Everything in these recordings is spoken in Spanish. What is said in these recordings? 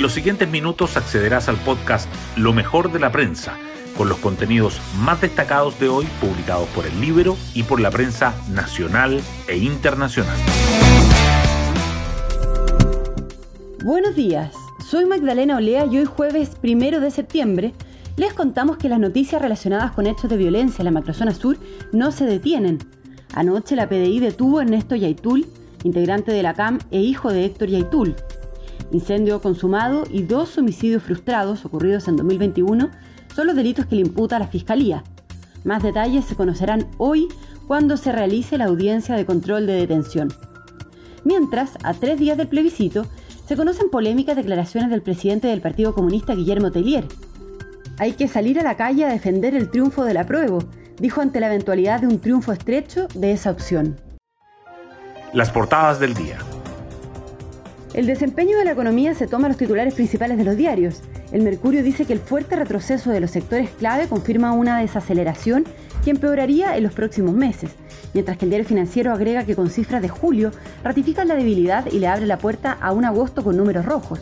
En los siguientes minutos accederás al podcast Lo mejor de la prensa, con los contenidos más destacados de hoy publicados por el libro y por la prensa nacional e internacional. Buenos días, soy Magdalena Olea y hoy jueves primero de septiembre les contamos que las noticias relacionadas con hechos de violencia en la macrozona sur no se detienen. Anoche la PDI detuvo a Ernesto Yaitul, integrante de la CAM e hijo de Héctor Yaitul. Incendio consumado y dos homicidios frustrados ocurridos en 2021 son los delitos que le imputa la Fiscalía. Más detalles se conocerán hoy cuando se realice la audiencia de control de detención. Mientras, a tres días del plebiscito, se conocen polémicas declaraciones del presidente del Partido Comunista Guillermo Tellier, hay que salir a la calle a defender el triunfo del apruebo, dijo ante la eventualidad de un triunfo estrecho de esa opción. Las portadas del día. El desempeño de la economía se toma los titulares principales de los diarios. El Mercurio dice que el fuerte retroceso de los sectores clave confirma una desaceleración que empeoraría en los próximos meses, mientras que el diario financiero agrega que con cifras de julio ratifican la debilidad y le abre la puerta a un agosto con números rojos.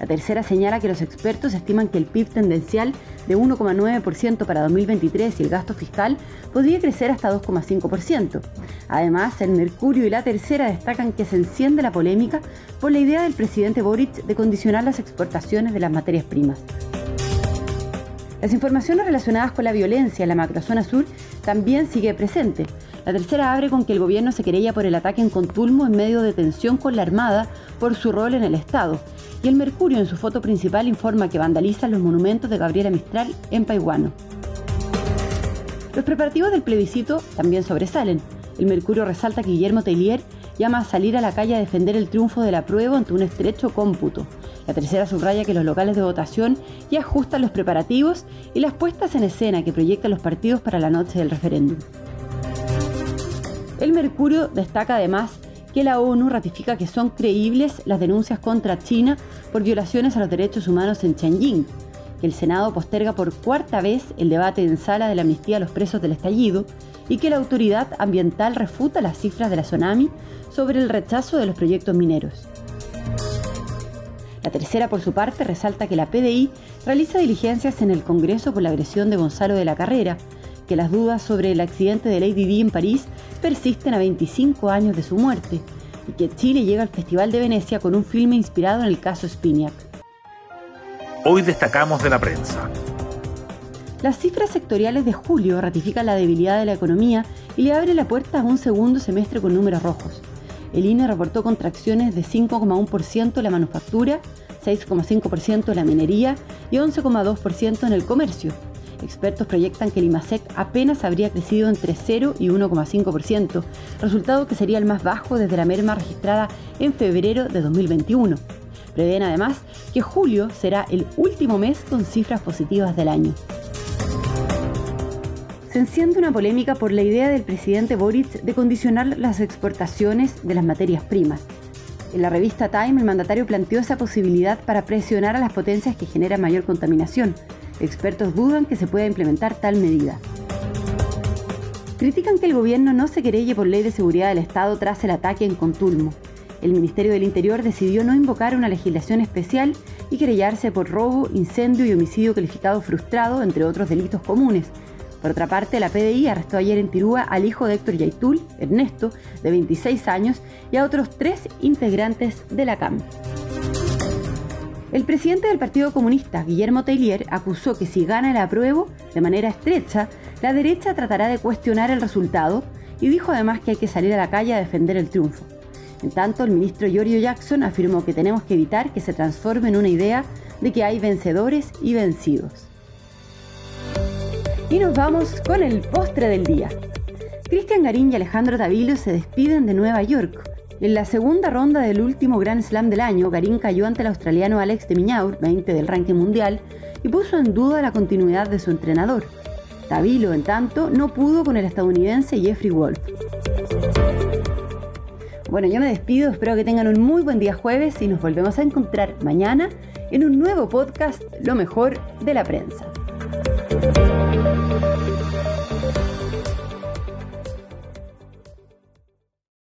La tercera señala que los expertos estiman que el PIB tendencial de 1,9% para 2023 y el gasto fiscal podría crecer hasta 2,5%. Además, el Mercurio y la tercera destacan que se enciende la polémica por la idea del presidente Boric de condicionar las exportaciones de las materias primas. Las informaciones relacionadas con la violencia en la macrozona sur también sigue presente. La tercera abre con que el gobierno se querella por el ataque en Contulmo en medio de tensión con la Armada por su rol en el Estado y el Mercurio en su foto principal informa que vandalizan los monumentos de Gabriela Mistral en Paiguano. Los preparativos del plebiscito también sobresalen. El Mercurio resalta que Guillermo Tellier llama a salir a la calle a defender el triunfo de la prueba ante un estrecho cómputo. La tercera subraya que los locales de votación ya ajustan los preparativos y las puestas en escena que proyectan los partidos para la noche del referéndum. El Mercurio destaca además que la ONU ratifica que son creíbles las denuncias contra China por violaciones a los derechos humanos en Tianjin, que el Senado posterga por cuarta vez el debate en sala de la amnistía a los presos del estallido y que la autoridad ambiental refuta las cifras de la Tsunami sobre el rechazo de los proyectos mineros. La tercera, por su parte, resalta que la PDI realiza diligencias en el Congreso por la agresión de Gonzalo de la Carrera, que las dudas sobre el accidente de Lady Di en París persisten a 25 años de su muerte y que Chile llega al Festival de Venecia con un filme inspirado en el caso Spiniak. Hoy destacamos de la prensa. Las cifras sectoriales de julio ratifican la debilidad de la economía y le abre la puerta a un segundo semestre con números rojos. El INE reportó contracciones de 5,1% en la manufactura, 6,5% en la minería y 11,2% en el comercio, Expertos proyectan que el IMASEC apenas habría crecido entre 0 y 1,5%, resultado que sería el más bajo desde la merma registrada en febrero de 2021. Prevén además que julio será el último mes con cifras positivas del año. Se enciende una polémica por la idea del presidente Boric de condicionar las exportaciones de las materias primas. En la revista Time, el mandatario planteó esa posibilidad para presionar a las potencias que generan mayor contaminación, Expertos dudan que se pueda implementar tal medida. Critican que el gobierno no se querelle por ley de seguridad del Estado tras el ataque en Contulmo. El Ministerio del Interior decidió no invocar una legislación especial y querellarse por robo, incendio y homicidio calificado frustrado, entre otros delitos comunes. Por otra parte, la PDI arrestó ayer en Tirúa al hijo de Héctor Yaitul, Ernesto, de 26 años, y a otros tres integrantes de la CAM. El presidente del Partido Comunista, Guillermo Tellier, acusó que si gana el apruebo de manera estrecha, la derecha tratará de cuestionar el resultado y dijo además que hay que salir a la calle a defender el triunfo. En tanto, el ministro Giorgio Jackson afirmó que tenemos que evitar que se transforme en una idea de que hay vencedores y vencidos. Y nos vamos con el postre del día. Cristian Garín y Alejandro Davilo se despiden de Nueva York en la segunda ronda del último Grand Slam del año, Garín cayó ante el australiano Alex de Miñaur, 20 del ranking mundial, y puso en duda la continuidad de su entrenador. Tabilo, en tanto, no pudo con el estadounidense Jeffrey Wolf. Bueno, yo me despido, espero que tengan un muy buen día jueves y nos volvemos a encontrar mañana en un nuevo podcast, Lo mejor de la prensa. 嗯。